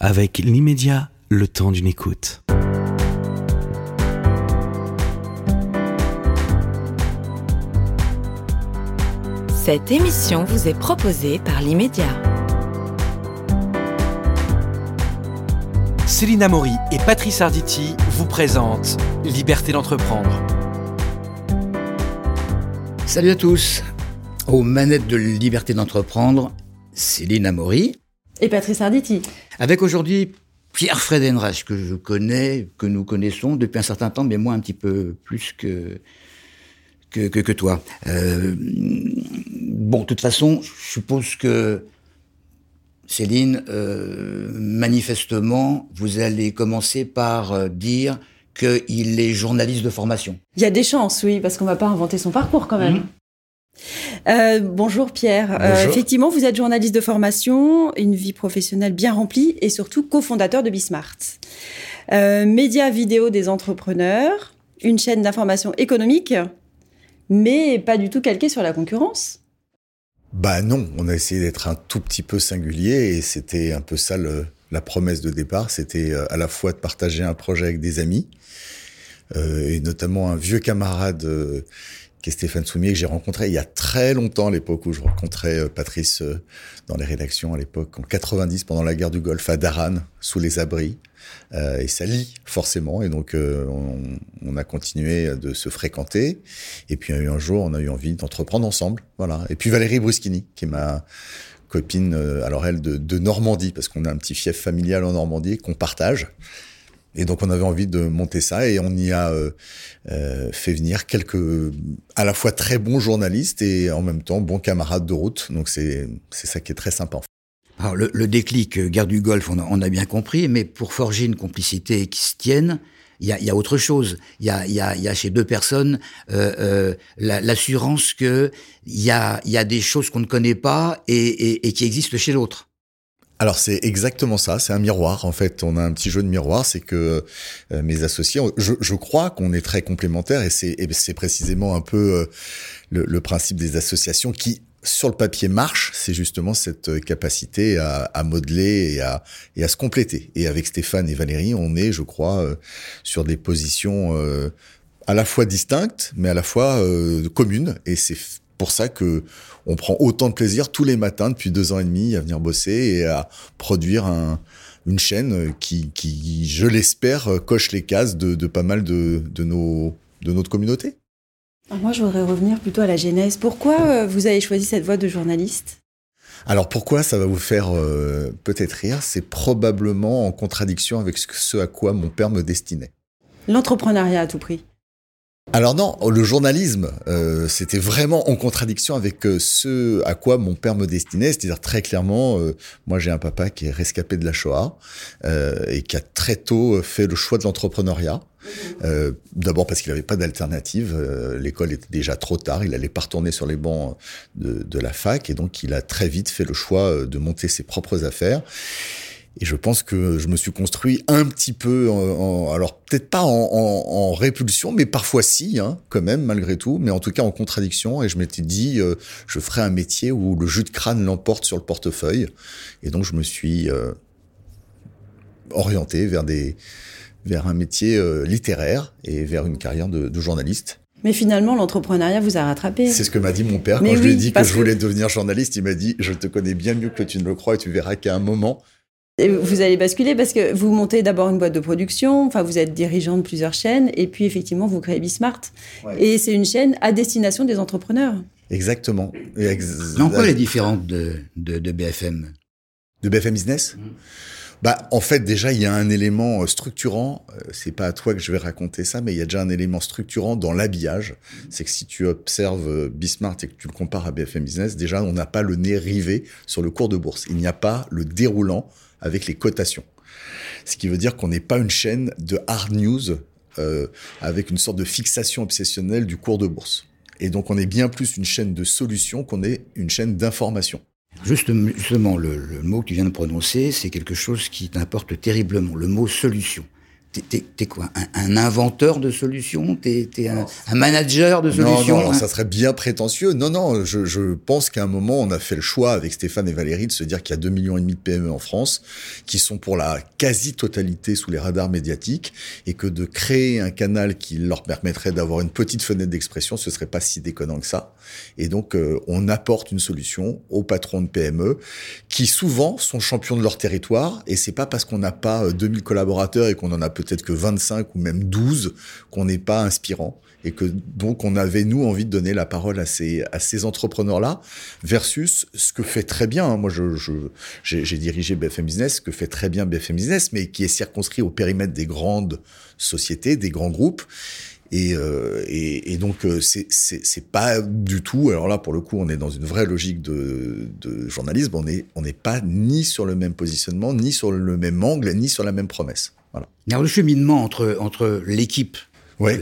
Avec l'immédiat, le temps d'une écoute. Cette émission vous est proposée par l'immédiat. Céline Amaury et Patrice Arditi vous présentent Liberté d'entreprendre. Salut à tous. Aux manettes de Liberté d'entreprendre, Céline Amaury. Et Patrice Arditi. Avec aujourd'hui Pierre Fredenreich, que je connais, que nous connaissons depuis un certain temps, mais moi un petit peu plus que, que, que, toi. Euh, bon, de toute façon, je suppose que Céline, euh, manifestement, vous allez commencer par euh, dire qu'il est journaliste de formation. Il y a des chances, oui, parce qu'on va pas inventer son parcours quand même. Mhm. Euh, bonjour Pierre. Euh, effectivement, vous êtes journaliste de formation, une vie professionnelle bien remplie et surtout cofondateur de Bismart. Euh, média vidéo des entrepreneurs, une chaîne d'information économique, mais pas du tout calquée sur la concurrence. Bah non, on a essayé d'être un tout petit peu singulier et c'était un peu ça le- la promesse de départ. C'était euh, à la fois de partager un projet avec des amis et notamment un vieux camarade qui est Stéphane Soumier que j'ai rencontré il y a très longtemps à l'époque où je rencontrais euh, Patrice euh, dans les rédactions à l'époque en 90 pendant la guerre du Golfe à Daran sous les abris. Euh, et ça lie forcément et donc euh, on, on a continué de se fréquenter. Et puis un jour on a eu envie d'entreprendre ensemble voilà. Et puis Valérie Bruschini qui est ma copine euh, alors elle de, de Normandie parce qu'on a un petit fief familial en Normandie qu'on partage et donc on avait envie de monter ça et on y a euh, euh, fait venir quelques à la fois très bons journalistes et en même temps bons camarades de route donc c'est c'est ça qui est très sympa Alors, le, le déclic euh, guerre du Golfe, on a, on a bien compris, mais pour forger une complicité qui se tienne, il y a, y a autre chose. Il y a, y, a, y a chez deux personnes euh, euh, la- l'assurance que il y a, y a des choses qu'on ne connaît pas et, et, et qui existent chez l'autre. Alors c'est exactement ça, c'est un miroir en fait. On a un petit jeu de miroir, c'est que euh, mes associés, je, je crois qu'on est très complémentaires et c'est précisément un peu euh, le, le principe des associations qui sur le papier marche, c'est justement cette euh, capacité à, à modeler et à, et à se compléter. Et avec Stéphane et Valérie, on est, je crois, euh, sur des positions euh, à la fois distinctes, mais à la fois euh, communes. Et c'est pour ça que on prend autant de plaisir tous les matins depuis deux ans et demi à venir bosser et à produire un, une chaîne qui, qui je l'espère, coche les cases de, de pas mal de, de, nos, de notre communauté. Alors moi, je voudrais revenir plutôt à la genèse. Pourquoi euh, vous avez choisi cette voie de journaliste? Alors pourquoi ça va vous faire euh, peut-être rire? C'est probablement en contradiction avec ce, ce à quoi mon père me destinait. L'entrepreneuriat à tout prix. Alors non, le journalisme, euh, c'était vraiment en contradiction avec euh, ce à quoi mon père me destinait, c'est-à-dire très clairement, euh, moi j'ai un papa qui est rescapé de la Shoah euh, et qui a très tôt euh, fait le choix de l'entrepreneuriat. Euh, D'abord parce qu'il n'avait pas d'alternative, euh, l'école était déjà trop tard, il allait pas retourner sur les bancs de, de la fac et donc il a très vite fait le choix euh, de monter ses propres affaires. Et je pense que je me suis construit un petit peu, en, en- alors peut-être pas en, en- en répulsion, mais parfois si, hein, quand même, malgré tout, mais en tout cas en contradiction. Et je m'étais dit, euh, je ferai un métier où le jus de crâne l'emporte sur le portefeuille. Et donc je me suis euh, orienté vers des vers un métier euh, littéraire et vers une carrière de, de journaliste. Mais finalement, l'entrepreneuriat vous a rattrapé. C'est ce que m'a dit mon père Mais quand je lui ai dit que je que- voulais devenir journaliste. Il m'a dit, je te connais bien mieux que tu ne le crois et tu verras qu'à un moment, Et Vous allez basculer parce que vous montez d'abord une boîte de production, enfin vous êtes dirigeant de plusieurs chaînes, et puis effectivement vous créez Bismart. Ouais. Et c'est une chaîne à destination des entrepreneurs. exactement. Ex- Mais en quoi elle est différente de, de, de BFM De BFM Business? Bah, en fait, déjà, il y a un élément euh, structurant. euh, C'est pas à toi que je vais raconter ça, mais il y a déjà un élément structurant dans l'habillage. C'est que si tu observes euh, Bismart et que tu le compares à BFM Business, déjà, on n'a pas le nez rivé sur le cours de bourse. Il n'y a pas le déroulant avec les cotations. Ce qui veut dire qu'on n'est pas une chaîne de hard news euh, avec une sorte de fixation obsessionnelle du cours de bourse. Et donc, on est bien plus une chaîne de solutions qu'on est une chaîne d'information. Juste, justement, le mot que tu viens de prononcer, c'est quelque chose qui t'importe terriblement, le mot solution. T'es quoi un, inventeur de solutions? T'es es un, un, manager de solutions? Non, non, ça serait bien prétentieux. Non, non, je, je pense qu'à un moment, on a fait le choix avec Stéphane et Valérie de se dire qu'il y a 2 millions de PME en France qui sont pour la quasi-totalité sous les radars médiatiques et que de créer un canal qui leur permettrait d'avoir une petite fenêtre d'expression, ce serait pas si déconnant que ça. Et donc, euh, on apporte une solution aux patrons de PME qui souvent sont champions de leur territoire et c'est pas parce qu'on n'a pas 2000 euh, collaborateurs et qu'on en a peut-être que 25 ou même 12 qu'on n'est pas inspirant et que donc on avait nous envie de donner la parole à ces à ces entrepreneurs là versus ce que fait très bien hein. moi j'ai dirigé BFM Business ce que fait très bien BFM Business mais qui est circonscrit au périmètre des grandes sociétés des grands groupes et, euh, et, et, donc euh, c'est pas du tout. Alors là, pour le coup, on est dans une vraie logique de, de journalisme. On est on n'est pas ni sur le même positionnement, ni sur le même angle, ni sur la même promesse. Voilà. Alors le cheminement entre entre l'équipe Ouais.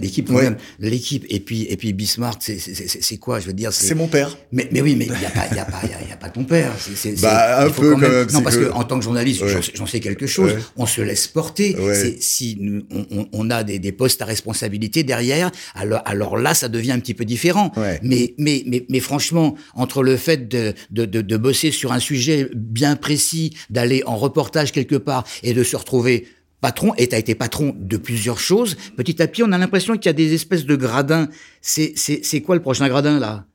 L'équipe, ouais. l'équipe, et puis et puis Bismarck, c'est quoi Je veux dire, c'est mon père. Mais, mais oui, mais il y a pas, il y a pas, il y, a pas ton père. C'est bah, un peu quand même. non, parce que... en tant que journaliste, j'en sais quelque chose. On se laisse porter. Si on, on, on, a des, des, postes à responsabilité derrière, alors alors là, ça devient un petit peu différent. Mais, mais mais mais franchement, entre le fait de de, de de bosser sur un sujet bien précis, d'aller en reportage quelque part et de se retrouver patron, et tu as été patron de plusieurs choses. Petit à petit, on a l'impression qu'il y a des espèces de gradins. C'est, quoi le prochain gradin, là?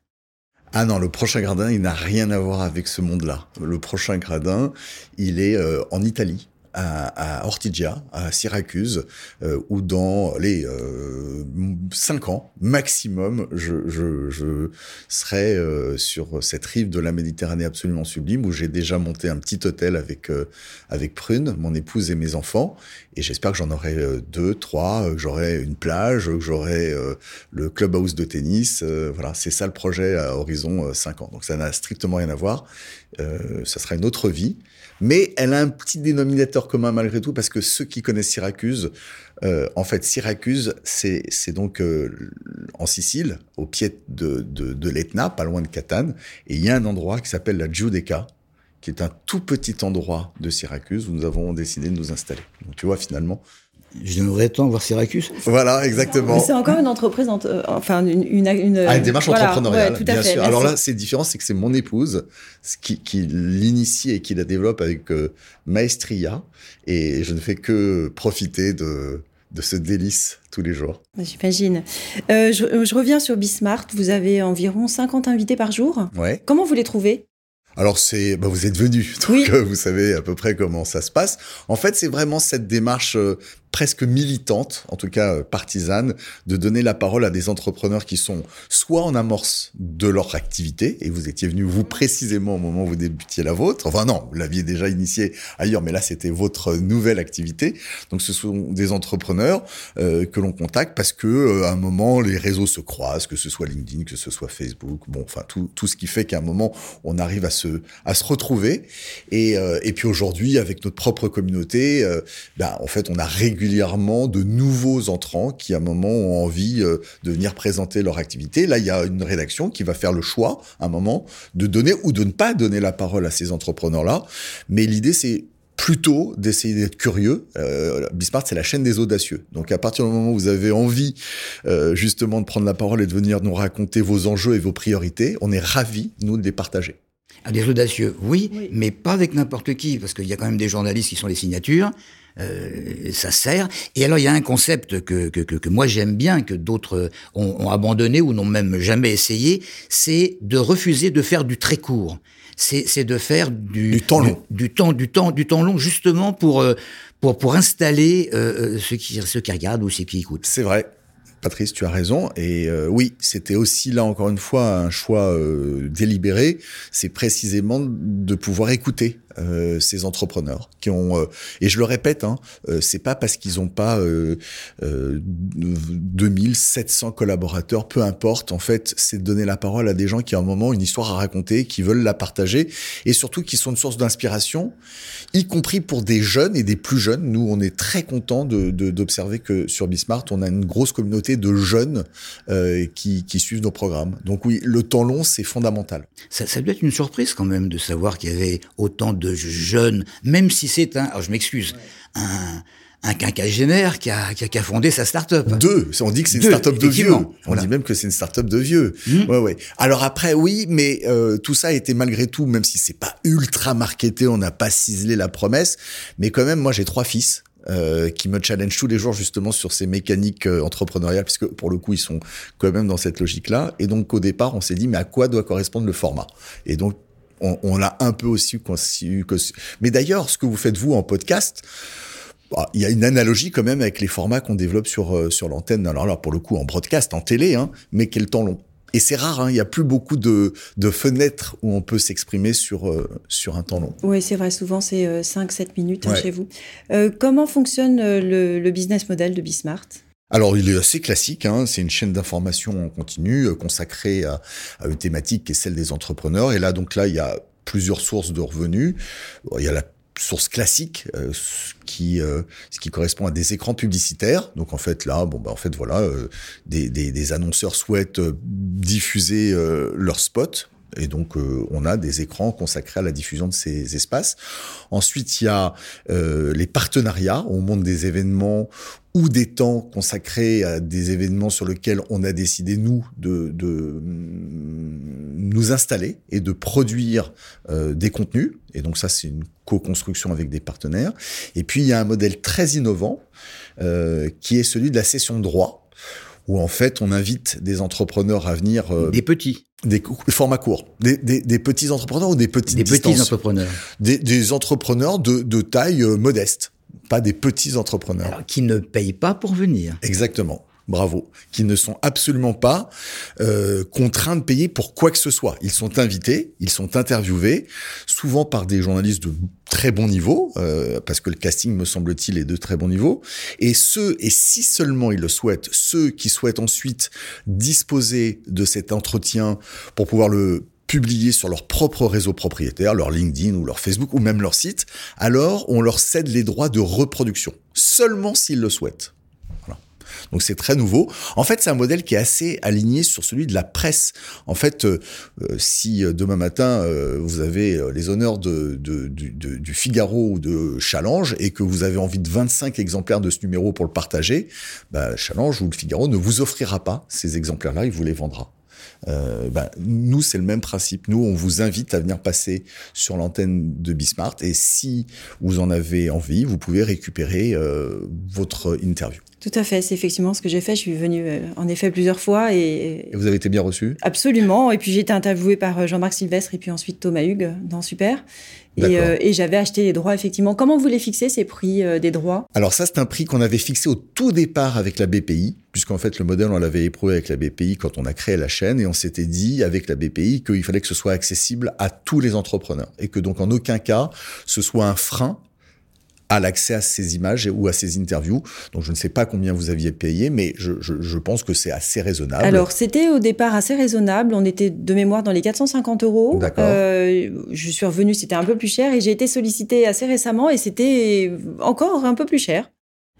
Ah non, le prochain gradin, il n'a rien à voir avec ce monde-là. Le prochain gradin, il est euh, en Italie à, à Ortigia, à Syracuse, euh, où dans les euh, cinq ans maximum, je, je, je serai euh, sur cette rive de la Méditerranée absolument sublime, où j'ai déjà monté un petit hôtel avec euh, avec Prune, mon épouse et mes enfants, et j'espère que j'en aurai deux, trois, que j'aurai une plage, que j'aurai le clubhouse de tennis. voilà, c'est ça le projet à horizon cinq ans. Donc ça n'a strictement rien à voir. ça sera une autre vie mais elle a un petit dénominateur commun malgré tout parce que ceux qui connaissent Syracuse, euh, en fait, Syracuse, c'est donc euh, en Sicile, au pied de, de, de l'Etna, pas loin de Catane, et il y a un endroit qui s'appelle la Giudecca, qui est un tout petit endroit de Syracuse où nous avons décidé de nous installer. Donc tu vois, finalement, J'aimerais tant voir Syracuse. Voilà, exactement. C'est encore une entreprise, euh, enfin une, une, une, ah, une démarche entrepreneuriale, bien sûr. Alors là, c'est différent, c'est que c'est mon épouse qui, qui l'initie et qui la développe avec euh, maestria, et je ne fais que profiter de de ce délice tous les jours. J'imagine. Euh, je, je, reviens sur Bismart. Vous avez environ 50 invités par jour. Ouais. Comment vous les trouvez? Alors c'est, bah vous êtes venu, donc euh, vous savez à peu près comment ça se passe. En fait, c'est vraiment cette démarche euh, presque militante, en tout cas euh, partisane, de donner la parole à des entrepreneurs qui sont soit en amorce de leur activité, et vous étiez venu vous précisément au moment où vous débutiez la vôtre, enfin non, vous l'aviez déjà initié ailleurs, mais là c'était votre nouvelle activité. Donc ce sont des entrepreneurs euh, que l'on contacte parce que euh, à un moment les réseaux se croisent, que ce soit LinkedIn, que ce soit Facebook, bon, enfin tout, tout ce qui fait qu'à un moment on arrive à se à se retrouver. Et, euh, et puis aujourd'hui avec notre propre communauté, ben, en fait on a régulièrement régulièrement de nouveaux entrants qui, à un moment, ont envie euh, de venir présenter leur activité. Là, il y a une rédaction qui va faire le choix, à un moment, de donner ou de ne pas donner la parole à ces entrepreneurs-là. Mais l'idée, c'est plutôt d'essayer d'être curieux. Euh, Bismart, c'est la chaîne des audacieux. Donc à partir du moment où vous avez envie euh, justement de prendre la parole et de venir nous raconter vos enjeux et vos priorités, on est ravis, nous, de les partager. À des audacieux, oui, oui, mais pas avec n'importe qui, parce qu'il y a quand même des journalistes qui sont les signatures. Euh, ça sert. Et alors il y a un concept que, que, que, que moi j'aime bien, que d'autres ont, ont, abandonné ou n'ont même jamais essayé, c'est de refuser de faire du très court. C'est de faire du, du temps long, du, du, temps, du temps, du temps long, justement pour euh, pour pour installer euh, euh, ceux qui ceux qui regardent ou ceux qui écoutent. C'est vrai. Patrice, tu as raison. Et euh, oui, c'était aussi là encore une fois un choix euh, délibéré. C'est précisément de pouvoir écouter euh, ces entrepreneurs qui ont euh, et je le répète hein, euh, c'est pas parce qu'ils ont pas 2700 collaborateurs peu importe en fait c'est de donner la parole à des gens qui ont un moment une histoire à raconter qui veulent la partager et surtout qui sont une source d'inspiration y compris pour des jeunes et des plus jeunes nous on est très content de d'observer que sur Bismart on a une grosse communauté de jeunes qui, qui suivent nos programmes donc oui le temps long c'est fondamental ça, ça doit être une surprise quand même de savoir qu'il y avait autant de jeunes, même si c'est un, alors je m'excuse, un, un quinquagénaire qui a, qui a, qui a fondé sa start-up. Deux. On dit que c'est une start-up de vieux. On Voilà. dit même que c'est une start-up de vieux. Mhm. Ouais, ouais. Alors après, oui, mais euh, tout ça a été malgré tout, même si c'est pas ultra marketé, on n'a pas ciselé la promesse, mais quand même, moi j'ai trois fils. Euh, qui me challenge tous les jours justement sur ces mécaniques euh, entrepreneuriales puisque pour le coup ils sont quand même dans cette logique là et donc au départ on s'est dit mais à quoi doit correspondre le format? Et donc on, on l'a un peu aussi conçu mais d'ailleurs ce que vous faites vous en podcast bah, il y a une analogie quand même avec les formats qu'on développe sur euh, sur l'antenne. Alors là, pour le coup, en broadcast, en télé, hein, mais quel temps long? Et c'est rare, hein, il y a plus beaucoup de, de fenêtres où on peut s'exprimer sur euh, sur un temps long. Oui, c'est vrai, souvent c'est 5-7 minutes hein, chez vous. Euh, comment fonctionne euh, le, le business model de Bismart? Alors, il est assez classique. Hein, c'est une chaîne d'information en continu euh, consacrée à, à une thématique qui est celle des entrepreneurs. Et là, donc là, il y a plusieurs sources de revenus. Il y a la source classique euh, ce qui euh, ce qui correspond à des écrans publicitaires. Donc en fait là bon bah en fait voilà euh, des, des, des annonceurs souhaitent euh, diffuser euh, leurs spots et donc euh, on a des écrans consacrés à la diffusion de ces espaces. Ensuite il y a les partenariats on monte des événements ou des temps consacrés à des événements sur lesquels on a décidé, nous, de, de mm, nous installer et de produire euh, des contenus. Et donc ça, c'est une co-construction avec des partenaires. Et puis, il y a un modèle très innovant euh, qui est celui de la session de droit, où en fait, on invite des entrepreneurs à venir... euh, Des petits, des formats courts, des, des, des petits entrepreneurs ou des petites des distances. petits entrepreneurs. Des, des entrepreneurs de, de taille euh, modeste, pas des petits entrepreneurs. alors, qui ne payent pas pour venir. Exactement. Bravo. Qui ne sont absolument pas euh, contraints de payer pour quoi que ce soit. Ils sont invités, ils sont interviewés, souvent par des journalistes de très bon niveau, euh, parce que le casting, me semble-t-il, est de très bon niveau. Et ceux, et si seulement ils le souhaitent, ceux qui souhaitent ensuite disposer de cet entretien pour pouvoir le publier sur leur propre réseau propriétaire, leur LinkedIn ou leur Facebook ou même leur site, alors on leur cède les droits de reproduction, seulement s'ils le souhaitent. Donc c'est très nouveau. En fait, c'est un modèle qui est assez aligné sur celui de la presse. En fait, euh, euh, si euh, demain matin vous avez les honneurs du Figaro ou de Challenge et que vous avez envie de 25 exemplaires de ce numéro pour le partager, bah, Challenge ou le Figaro ne vous offrira pas ces exemplaires-là, il vous les vendra. Euh, bah, nous, c'est le même principe. Nous, on vous invite à venir passer sur l'antenne de Bismart et si vous en avez envie, vous pouvez récupérer euh, votre interview. Tout à fait, c'est effectivement ce que j'ai fait. Je suis venue euh, en effet plusieurs fois et, Et vous avez été bien reçu absolument. Et puis j'ai été interviewée par Jean-Marc Sylvestre et puis ensuite Thomas Hugues dans Super. Et, euh, et j'avais acheté les droits effectivement. Comment vous les fixez ces prix euh, des droits? Alors ça, c'est un prix qu'on avait fixé au tout départ avec la BPI, puisqu'en fait le modèle, on l'avait éprouvé avec la BPI quand on a créé la chaîne, et on s'était dit avec la BPI qu'il fallait que ce soit accessible à tous les entrepreneurs, et que donc en aucun cas ce soit un frein à l'accès à ces images ou à ces interviews. Donc je ne sais pas combien vous aviez payé, mais je, je, je pense que c'est assez raisonnable. Alors, c'était au départ assez raisonnable. On était de mémoire dans les 450 euros. D'accord. Euh, je suis revenue, c'était un peu plus cher et j'ai été sollicitée assez récemment et c'était encore un peu plus cher.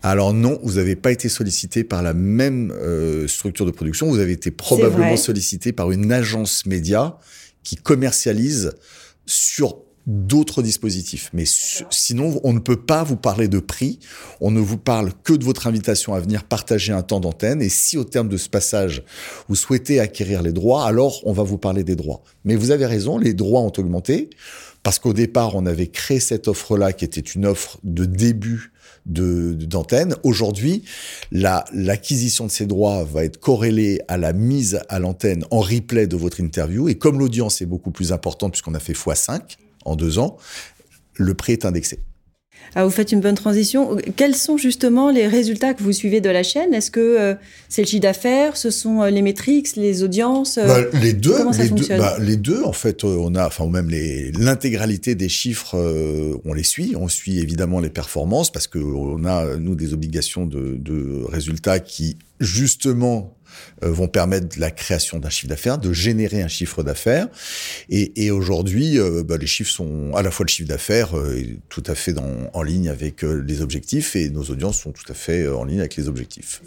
Alors non, vous n'avez pas été sollicité par la même euh, structure de production, vous avez été probablement sollicité par une agence média qui commercialise sur d'autres dispositifs. Mais sinon, on ne peut pas vous parler de prix, on ne vous parle que de votre invitation à venir partager un temps d'antenne, et si au terme de ce passage, vous souhaitez acquérir les droits, alors on va vous parler des droits. Mais vous avez raison, les droits ont augmenté, parce qu'au départ, on avait créé cette offre-là qui était une offre de début de de- d'antenne. Aujourd'hui, la- l'acquisition de ces droits va être corrélée à la mise à l'antenne en replay de votre interview. Et comme l'audience est beaucoup plus importante puisqu'on a fait x5 en deux ans, le prix est indexé. Ah, vous faites une bonne transition. Quels sont justement les résultats que vous suivez de la chaîne? Est-ce que euh, c'est le chiffre d'affaires? Ce sont euh, les métriques, les audiences euh, Bah, les deux, comment ça les deux, fonctionne? bah, les deux, en fait, on a, enfin, même l'intégralité des chiffres, on les suit. On suit évidemment les performances parce que on a nous des obligations de, de résultats qui justement vont permettre la création d'un chiffre d'affaires, de générer un chiffre d'affaires. Et, et aujourd'hui, euh, bah, les chiffres sont à la fois le chiffre d'affaires euh, tout à fait dans, en ligne avec euh, les objectifs et nos audiences sont tout à fait euh, en ligne avec les objectifs.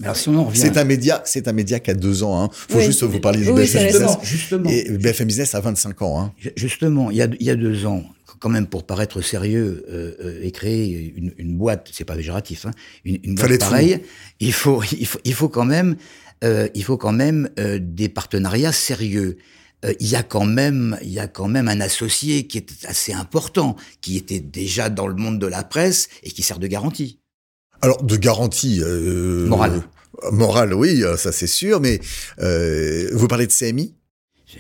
C'est un média, c'est un média qui a deux ans. Hein. Faut Oui. juste vous parler du Oui, BFM Business. Justement. Et BFM Business a 25 ans. Hein. Justement, il y a, il y a deux ans, quand même pour paraître sérieux euh, euh, et créer une, une boîte, c'est pas péjoratif, hein, une, boîte pareille, il faut, il faut, il faut quand même, euh, il faut quand même euh, des partenariats sérieux. Euh, il y a quand même, il y a quand même un associé qui est assez important, qui était déjà dans le monde de la presse et qui sert de garantie. Alors, de garantie. Morale. morale, oui, ça c'est sûr, mais vous parlez de CMI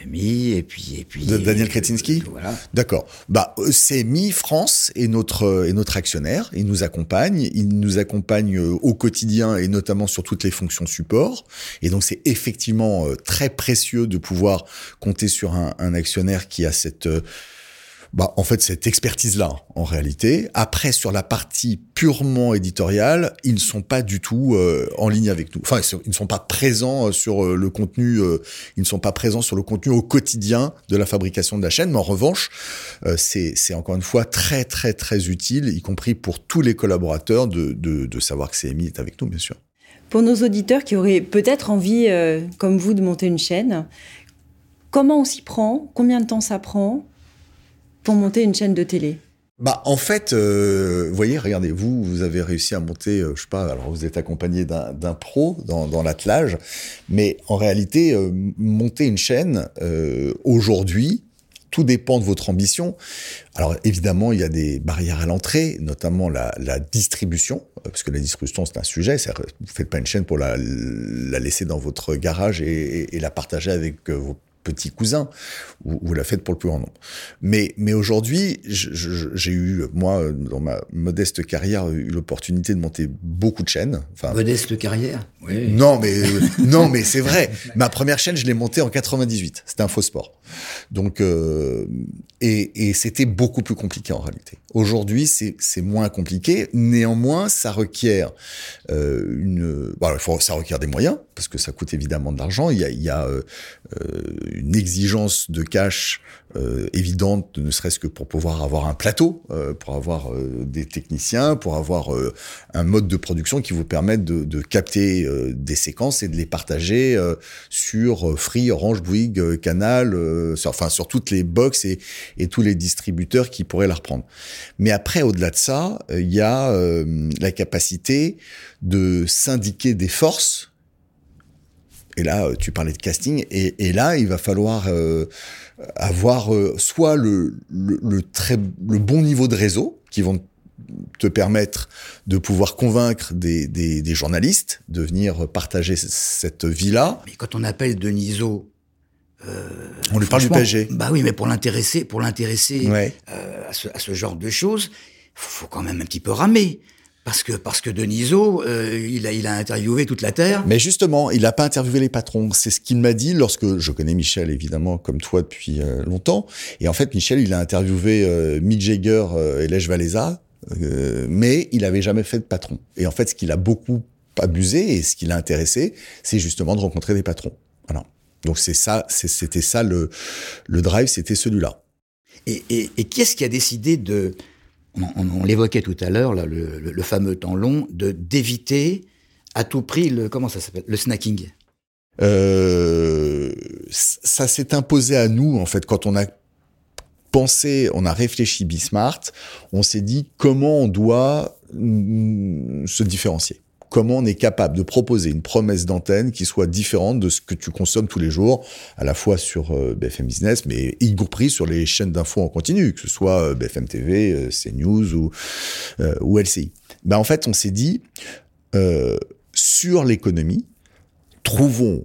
Et puis et puis De Daniel Kretinsky? Voilà. D'accord. Bah, CMI France est notre est notre actionnaire. Il nous accompagne. Il nous accompagne euh, au quotidien et notamment sur toutes les fonctions support. Et donc c'est effectivement euh, très précieux de pouvoir compter sur un, un actionnaire qui a cette euh, bah, en fait, cette expertise-là, en réalité. Après, sur la partie purement éditoriale, ils ne sont pas du tout euh, en ligne avec nous. Enfin, ils ne sont pas présents euh, sur euh, le contenu. ils ne sont pas présents sur le contenu au quotidien de la fabrication de la chaîne. Mais en revanche, c'est encore une fois très, très, très utile, y compris pour tous les collaborateurs, de, savoir que CMI est avec nous, bien sûr. Pour nos auditeurs qui auraient peut-être envie, comme vous, de monter une chaîne, comment on s'y prend? Combien de temps ça prend? Pour monter une chaîne de télé Bah, en fait, euh, vous voyez, regardez, vous, vous avez réussi à monter, euh, je sais pas, alors vous êtes accompagné d'un pro dans, l'attelage, mais en réalité, euh, monter une chaîne, euh, aujourd'hui, tout dépend de votre ambition. Alors évidemment, il y a des barrières à l'entrée, notamment la, distribution, parce que la distribution c'est un sujet. Vous faites pas une chaîne pour la, la laisser dans votre garage et, et- la partager avec vos petits cousins. Vous, vous la faites pour le plus grand nombre. Mais, mais aujourd'hui, je- je- j'ai eu, moi, euh, dans ma modeste carrière, eu l'opportunité de monter beaucoup de chaînes. Enfin, Modeste carrière? Oui. non, mais euh, non, mais c'est vrai. Ma première chaîne, je l'ai montée en 98. C'était un faux sport. Donc, euh, et, c'était beaucoup plus compliqué en réalité. Aujourd'hui, c'est moins compliqué. Néanmoins, ça requiert euh, une, ça requiert des moyens parce que ça coûte évidemment de l'argent. Il y a, euh, une exigence de cash évidente, ne serait-ce que pour pouvoir avoir un plateau, pour avoir des techniciens, pour avoir un mode de production qui vous permette de, capter des séquences et de les partager sur Free, Orange, Bouygues, Canal, euh, sur, toutes les box et, tous les distributeurs qui pourraient la reprendre. Mais après, au-delà de ça, euh, il y a euh, la capacité de syndiquer des forces. Et là, tu parlais de casting, et, là, il va falloir avoir soit le, bon niveau de réseau qui vont te permettre de pouvoir convaincre des, des, journalistes de venir partager cette vie-là. Mais quand on appelle Deniso, On lui parle du PSG. Bah oui, mais pour l'intéresser, pour l'intéresser Ouais. euh, à, ce, à ce genre de choses, faut, faut quand même un petit peu ramer. Parce que, parce que Deniso, euh, il, a, il a interviewé toute la Terre. Mais justement, il n'a pas interviewé les patrons. C'est ce qu'il m'a dit lorsque je connais Michel évidemment comme toi depuis euh, longtemps. Et en fait, Michel, il a interviewé euh, Mick Jagger euh, et Lech Walesa, euh, mais il avait jamais fait de patron. Et en fait, ce qu'il a beaucoup abusé et ce qui l'a intéressé, c'est justement de rencontrer des patrons. Voilà. Donc c'est ça, c'était ça le le drive, c'était celui-là. Et, et, et qui est-ce qui a décidé de, on, on- on l'évoquait tout à l'heure, là, le, le- le fameux temps long, de d'éviter à tout prix le comment ça s'appelle, le snacking? Euh, ça s'est imposé à nous en fait quand on a pensé, on a réfléchi Bismart, on s'est dit comment on doit mm, se différencier. Comment on est capable de proposer une promesse d'antenne qui soit différente de ce que tu consommes tous les jours, à la fois sur euh, BFM Business, mais y compris sur les chaînes d'infos en continu, que ce soit euh, BFM TV, euh, CNews ou, ou LCI. Ben, en fait, on s'est dit, sur l'économie, trouvons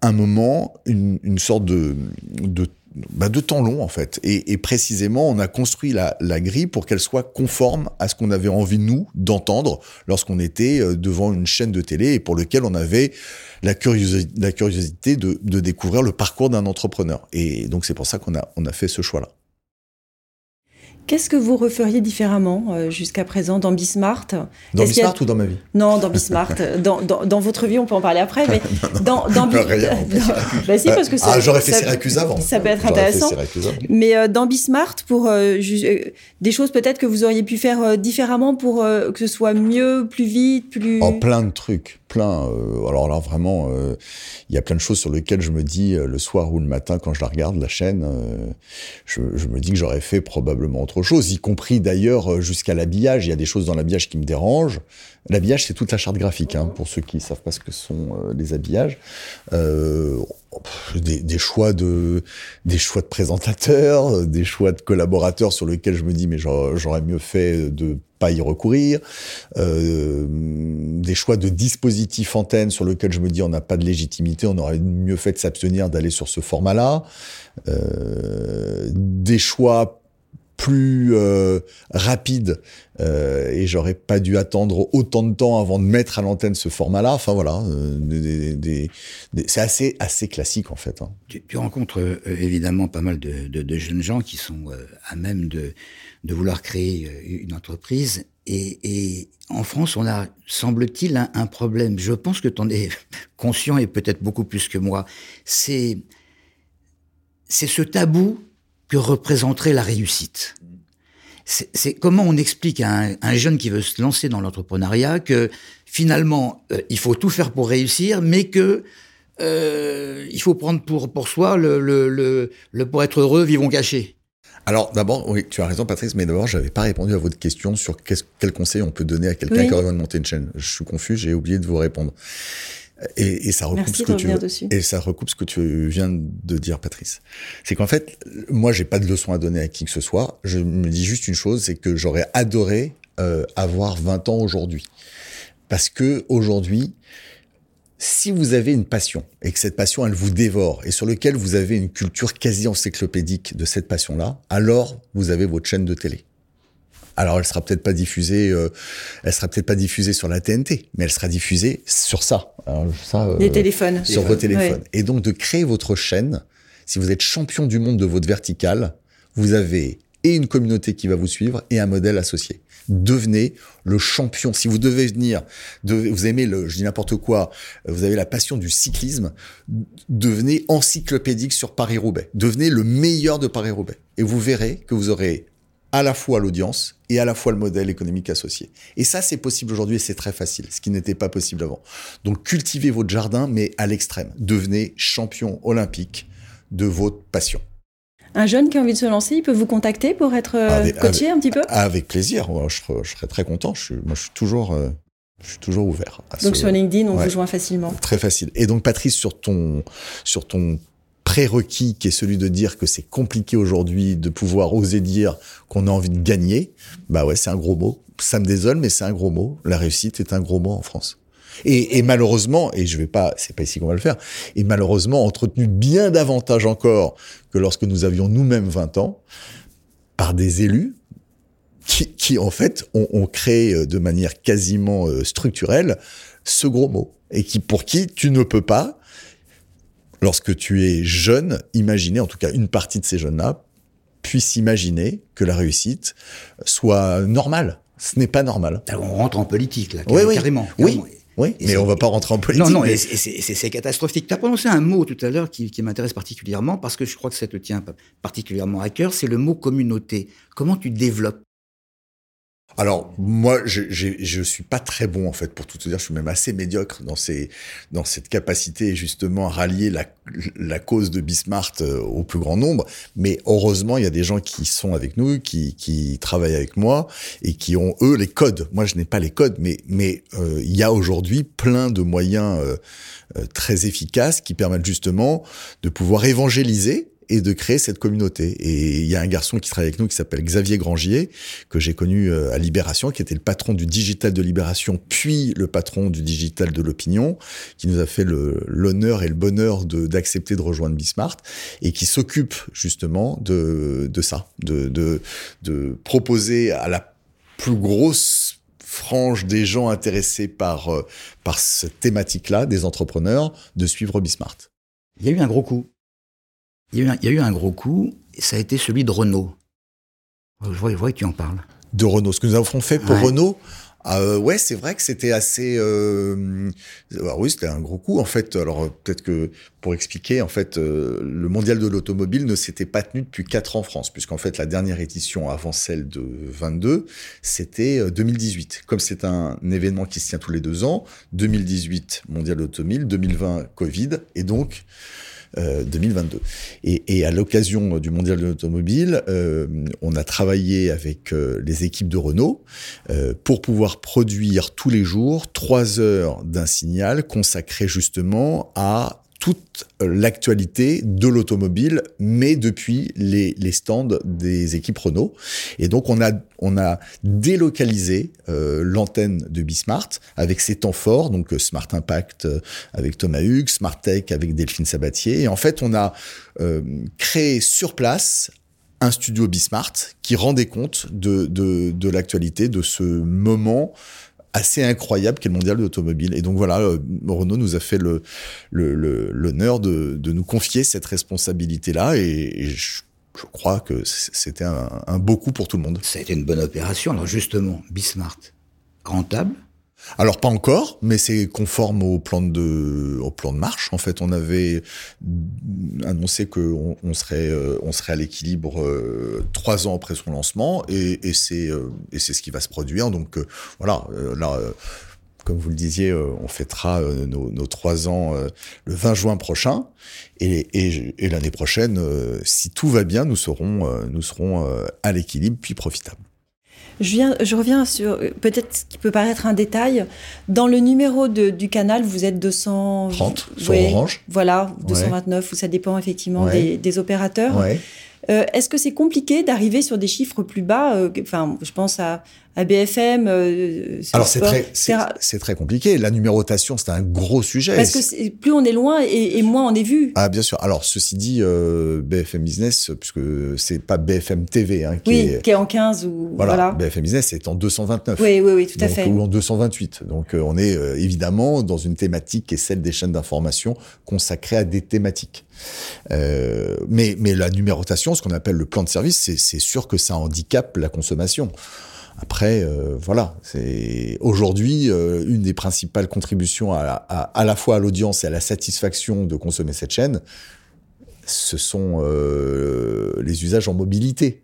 un moment, une, une sorte de, de, bah, de temps long en fait. Et, et précisément, on a construit la, la grille pour qu'elle soit conforme à ce qu'on avait envie, nous, d'entendre lorsqu'on était euh, devant une chaîne de télé et pour lequel on avait la, curiosi- la curiosité de, de découvrir le parcours d'un entrepreneur. Et donc, c'est pour ça qu'on a, on a fait ce choix-là. Qu'est-ce que vous referiez différemment euh, jusqu'à présent dans Bismart Dans a- Bismart ou dans ma vie? Non, dans Bismart. dans, dans, dans votre vie, on peut en parler après, mais dans, dans Bi- Rien, dans- bah si, parce que ça, Ah, j'aurais fait ça- Syracuse avant. Ça peut être intéressant. Mais euh, dans Bismart, pour euh, des choses peut-être que vous auriez pu faire différemment pour que ce soit mieux, plus vite, plus. En plein de trucs. Plein. euh, alors là, vraiment, euh, il y a plein de choses sur lesquelles je me dis euh, le soir ou le matin quand je la regarde, la chaîne, je, je me dis que j'aurais fait probablement autre chose, y compris d'ailleurs jusqu'à l'habillage. Il y a des choses dans l'habillage qui me dérangent. L'habillage, c'est toute la charte graphique, hein, pour ceux qui savent pas ce que sont euh, les habillages. Euh, des, choix de des choix de présentateurs, euh, des choix de collaborateurs sur lesquels je me dis mais j'aurais mieux fait de pas y recourir, des choix de dispositifs antennes sur lesquels je me dis on n'a pas de légitimité, on aurait mieux fait de s'abstenir d'aller sur ce format-là, des choix plus euh, rapides euh, et j'aurais pas dû attendre autant de temps avant de mettre à l'antenne ce format-là. Enfin voilà, euh, c'est assez assez classique en fait. hein. Tu, rencontres évidemment pas mal de, jeunes gens qui sont à même de, vouloir créer une entreprise. Et, et en France, on a, semble-t-il, un, un problème. Je pense que tu en es conscient et peut-être beaucoup plus que moi. C'est, c'est ce tabou que représenterait la réussite. C'est comment on explique à un, un jeune qui veut se lancer dans l'entrepreneuriat que finalement, euh, il faut tout faire pour réussir, mais que euh, il faut prendre pour, pour soi le, le, le, le pour être heureux, vivons cachés. Alors d'abord, oui, tu as raison Patrice, mais d'abord, j'avais pas répondu à votre question sur qu'est-ce- quel conseil on peut donner à quelqu'un Oui. qui aurait envie de monter une chaîne. Je suis confus, j'ai oublié de vous répondre. Et, et ça recoupe Merci ce que tu et ça recoupe ce que tu viens de dire, Patrice. C'est qu'en fait, moi, j'ai pas de leçon à donner à qui que ce soit. Je me dis juste une chose, c'est que j'aurais adoré euh, avoir 20 ans aujourd'hui, parce que aujourd'hui, si vous avez une passion et que cette passion elle vous dévore et sur lequel vous avez une culture quasi encyclopédique de cette passion-là, alors vous avez votre chaîne de télé. Alors elle sera peut-être pas diffusée, euh, elle sera peut-être pas diffusée sur la TNT, mais elle sera diffusée sur ça. Alors, ça euh, Les téléphones. sur vos téléphones. Ouais. Et donc de créer votre chaîne, si vous êtes champion du monde de votre verticale, vous avez et une communauté qui va vous suivre et un modèle associé. Devenez le champion. Si vous devez venir, de, vous aimez le, je dis n'importe quoi, vous avez la passion du cyclisme, devenez encyclopédique sur Paris-Roubaix. Devenez le meilleur de Paris-Roubaix. Et vous verrez que vous aurez à la fois l'audience et à la fois le modèle économique associé. Et ça, c'est possible aujourd'hui et c'est très facile, ce qui n'était pas possible avant. Donc cultivez votre jardin, mais à l'extrême. Devenez champion olympique de votre passion. Un jeune qui a envie de se lancer, il peut vous contacter pour être euh, Avec- coaché un petit peu? Avec plaisir, je, serais, je serais très content. Je suis, moi, je suis toujours, euh, je suis toujours ouvert. À Donc ce- sur LinkedIn, on Ouais. vous joint facilement. Très facile. Et donc, Patrice, sur ton, sur ton prérequis qui est celui de dire que c'est compliqué aujourd'hui de pouvoir oser dire qu'on a envie de gagner, bah ouais, c'est un gros mot. Ça me désole, mais c'est un gros mot. La réussite est un gros mot en France. Et, malheureusement, et je vais pas, c'est pas ici qu'on va le faire, et malheureusement entretenu bien davantage encore que lorsque nous avions nous-mêmes 20 ans, par des élus qui, qui en fait ont, ont créé euh, de manière quasiment euh, structurelle ce gros mot et qui pour qui tu ne peux pas lorsque tu es jeune imaginer en tout cas une partie de ces jeunes-là puisse imaginer que la réussite soit normale ce n'est pas normal Alors, on rentre en politique, là, Oui, oui. carrément. Oui. oui Et mais on va pas rentrer en politique Non, non, mais- c'est- catastrophique. Tu as prononcé un mot tout à l'heure qui, qui m'intéresse particulièrement parce que je crois que ça te tient pa- particulièrement à cœur, c'est le mot communauté. Comment tu développes Alors moi, je, j'ai- je suis pas très bon en fait pour tout te dire. Je suis même assez médiocre dans ces dans cette capacité justement à rallier la la cause de Bismart euh, au plus grand nombre. Mais heureusement, il y a des gens qui sont avec nous, qui qui travaillent avec moi et qui ont eux les codes. Moi, je n'ai pas les codes, mais mais euh, il y a aujourd'hui plein de moyens euh, euh, très efficaces qui permettent justement de pouvoir évangéliser et de créer cette communauté. Et il y a un garçon qui travaille avec nous qui s'appelle Xavier Grangier, que j'ai connu euh, à Libération, qui était le patron du digital de Libération, puis le patron du digital de l'opinion, qui nous a fait l'honneur et le bonheur d'accepter de, rejoindre Bismart, et qui s'occupe justement de, de ça, de, de, de proposer à la plus grosse frange des gens intéressés par, euh, par cette thématique-là, des entrepreneurs, de suivre Bismart. Il y a eu un gros coup. Il y a eu un, il y a eu un gros coup, et ça a été celui de Renault. Je vois, je vois que tu en parles. de Renault. Ce que nous avons fait pour Ouais. Renault, Euh, ouais, c'est vrai que c'était assez. Euh... oui, c'était un gros coup en fait. Alors peut-être que pour expliquer, en fait, euh, le mondial de l'automobile ne s'était pas tenu depuis quatre ans en France, puisqu'en fait la dernière édition avant celle de 22, c'était 2018. Comme c'est un événement qui se tient tous les deux ans, 2018 mondial de l'automobile, 2020 Covid, et donc 2022. Euh, et, et à l'occasion du Mondial de l'automobile, euh, on a travaillé avec euh, les équipes de Renault pour pouvoir produire tous les jours trois heures d'un signal consacré justement à toute l'actualité de l'automobile, mais depuis les, stands des équipes Renault. Et donc on a on a délocalisé euh, l'antenne de Bismart avec ses temps forts, donc euh, Smart Impact euh, avec Thomas Hugues, Smart Tech avec Delphine Sabatier. Et en fait, on a créé sur place un studio Bismart qui rendait compte de, de l'actualité de ce moment assez incroyable qu'est le mondial de l'automobile. Et donc voilà, euh, Renault nous a fait le, l'honneur de, de, nous confier cette responsabilité-là et, je, crois que c'était un, un beau coup pour tout le monde. Ça a été une bonne opération. Alors justement, Bismart, rentable alors pas encore, mais c'est conforme au plan de au plan de marche. En fait, on avait annoncé qu'on on serait euh, on serait à l'équilibre euh, trois ans après son lancement, et, et c'est euh, et c'est ce qui va se produire. Donc voilà, là. comme vous le disiez, on fêtera nos, nos, trois ans le 20 juin prochain, et, et, et l'année prochaine, si tout va bien, nous serons, nous serons à l'équilibre puis profitables. Je, viens, je reviens sur peut-être ce qui peut paraître un détail. Dans le numéro de, du canal, vous êtes 230 sur Orange. Voilà, 229, ouais. ou ça dépend effectivement ouais. des, des, opérateurs. Ouais. Euh, Est-ce que c'est compliqué d'arriver sur des chiffres plus bas euh, Enfin, je pense à, à BFM. Euh, Alors c'est très, c'est très compliqué. La numérotation, c'est un gros sujet. Parce que plus on est loin et, et, moins on est vu. Ah bien sûr. Alors ceci dit, euh, BFM Business, puisque c'est pas BFM TV hein, qui, oui, est, qui est en 15 ou voilà. voilà. BFM Business est en 229. Oui, oui, oui, tout donc, à fait. Ou en 228. Donc euh, on est euh, évidemment dans une thématique qui est celle des chaînes d'information consacrées à des thématiques. Euh, mais, mais la numérotation, ce qu'on appelle le plan de service, c'est sûr que ça handicape la consommation. Après, euh, voilà, c'est aujourd'hui euh, une des principales contributions à, à, à la fois à l'audience et à la satisfaction de consommer cette chaîne. Ce sont euh, les usages en mobilité.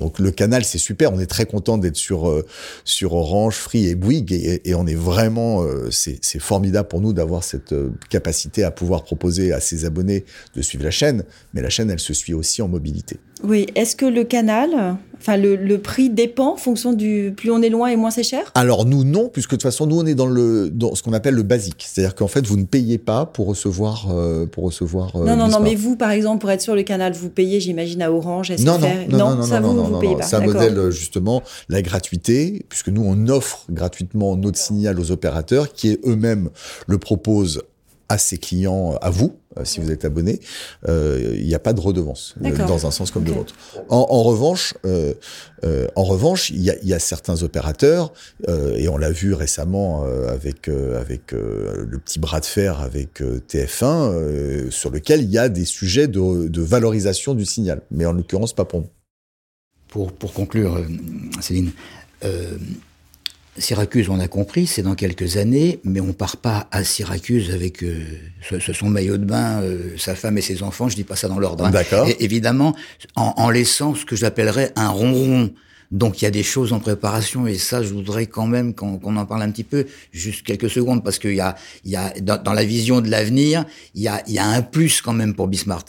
Donc le canal, c'est super. On est très content d'être sur euh, sur Orange, Free et Bouygues et, on est vraiment, euh, c'est formidable pour nous d'avoir cette euh, capacité à pouvoir proposer à ses abonnés de suivre la chaîne. Mais la chaîne, elle se suit aussi en mobilité. Oui. Est-ce que le canal, enfin le, le, prix dépend en fonction du plus on est loin et moins c'est cher? Alors nous non, puisque de toute façon nous on est dans le dans ce qu'on appelle le basique, c'est-à-dire qu'en fait vous ne payez pas pour recevoir euh, pour recevoir. Euh, non non non, mais vous par exemple pour être sur le canal vous payez j'imagine à Orange. Non non, non non, non ça non, vous, non, vous non, payez non, pas. c'est un modèle justement la gratuité, puisque nous on offre gratuitement notre signal aux opérateurs qui eux-mêmes le proposent à ses clients, à vous, euh, si vous êtes abonné, il euh, n'y a pas de redevance euh, dans un sens comme okay. de l'autre. En, en, revanche, euh, en revanche, il y a, y a, certains opérateurs et on l'a vu récemment avec avec le petit bras de fer avec TF1, sur lequel il y a des sujets de, de, valorisation du signal, mais en l'occurrence pas pour nous. Pour pour conclure, Céline. Syracuse, on a compris, c'est dans quelques années, mais on part pas à Syracuse avec euh, ce, ce, son maillot de bain, euh, sa femme et ses enfants. Je dis pas ça dans l'ordre. Hein. D'accord. Évidemment, en, en, laissant ce que j'appellerais un ronron. Donc il y a des choses en préparation et ça, je voudrais quand même qu'on qu en parle un petit peu, juste quelques secondes, parce qu'il y a, il y a dans, dans la vision de l'avenir, il y a, il y a un plus quand même pour Bismart.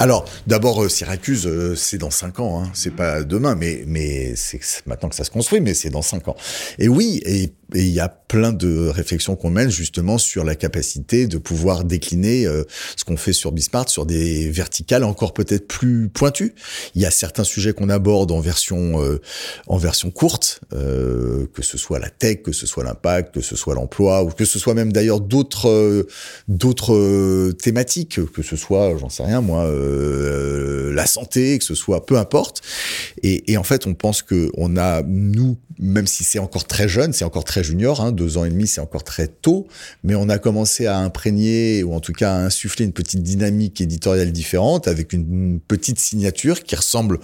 Alors, d'abord, euh, Syracuse, euh, c'est dans cinq ans, hein. c'est pas demain, mais mais c'est maintenant que ça se construit, mais c'est dans cinq ans. Et oui, et il y a plein de réflexions qu'on mène justement sur la capacité de pouvoir décliner euh, ce qu'on fait sur Bismart sur des verticales encore peut-être plus pointues. Il y a certains sujets qu'on aborde en version euh, en version courte, euh, que ce soit la tech, que ce soit l'impact, que ce soit l'emploi, ou que ce soit même d'ailleurs d'autres d'autres thématiques, que ce soit, j'en sais rien moi, la santé, que ce soit peu importe. Et, et en fait, on pense que on a nous, même si c'est encore très jeune, c'est encore très junior, hein, deux ans et demi, c'est encore très tôt, mais on a commencé à imprégner, ou en tout cas à insuffler une petite dynamique éditoriale différente, avec une, petite signature qui ressemble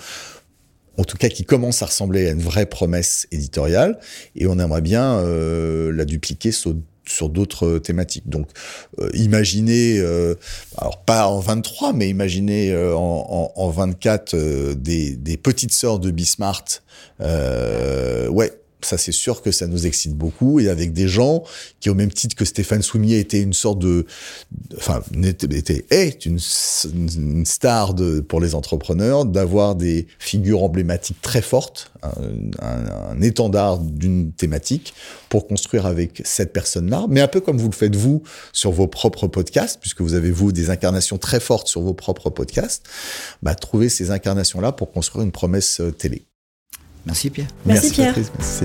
en tout cas qui commence à ressembler à une vraie promesse éditoriale, et on aimerait bien euh, la dupliquer sur, d'autres thématiques. Donc, euh, imaginez, euh, alors pas en 23, mais imaginez en, en, en, 24 euh, des, des, petites sœurs de Bismart. ouais, ça c'est sûr que ça nous excite beaucoup. Et avec des gens qui au même titre que Stéphane Soumier était une sorte de enfin était, est une, star de, pour les entrepreneurs d'avoir des figures emblématiques très fortes un, un, un étendard d'une thématique pour construire avec cette personne-là. Mais un peu comme vous le faites vous sur vos propres podcasts puisque vous avez vous des incarnations très fortes sur vos propres podcasts bah trouver ces incarnations là pour construire une promesse télé Merci Pierre. Merci, Merci Pierre. Merci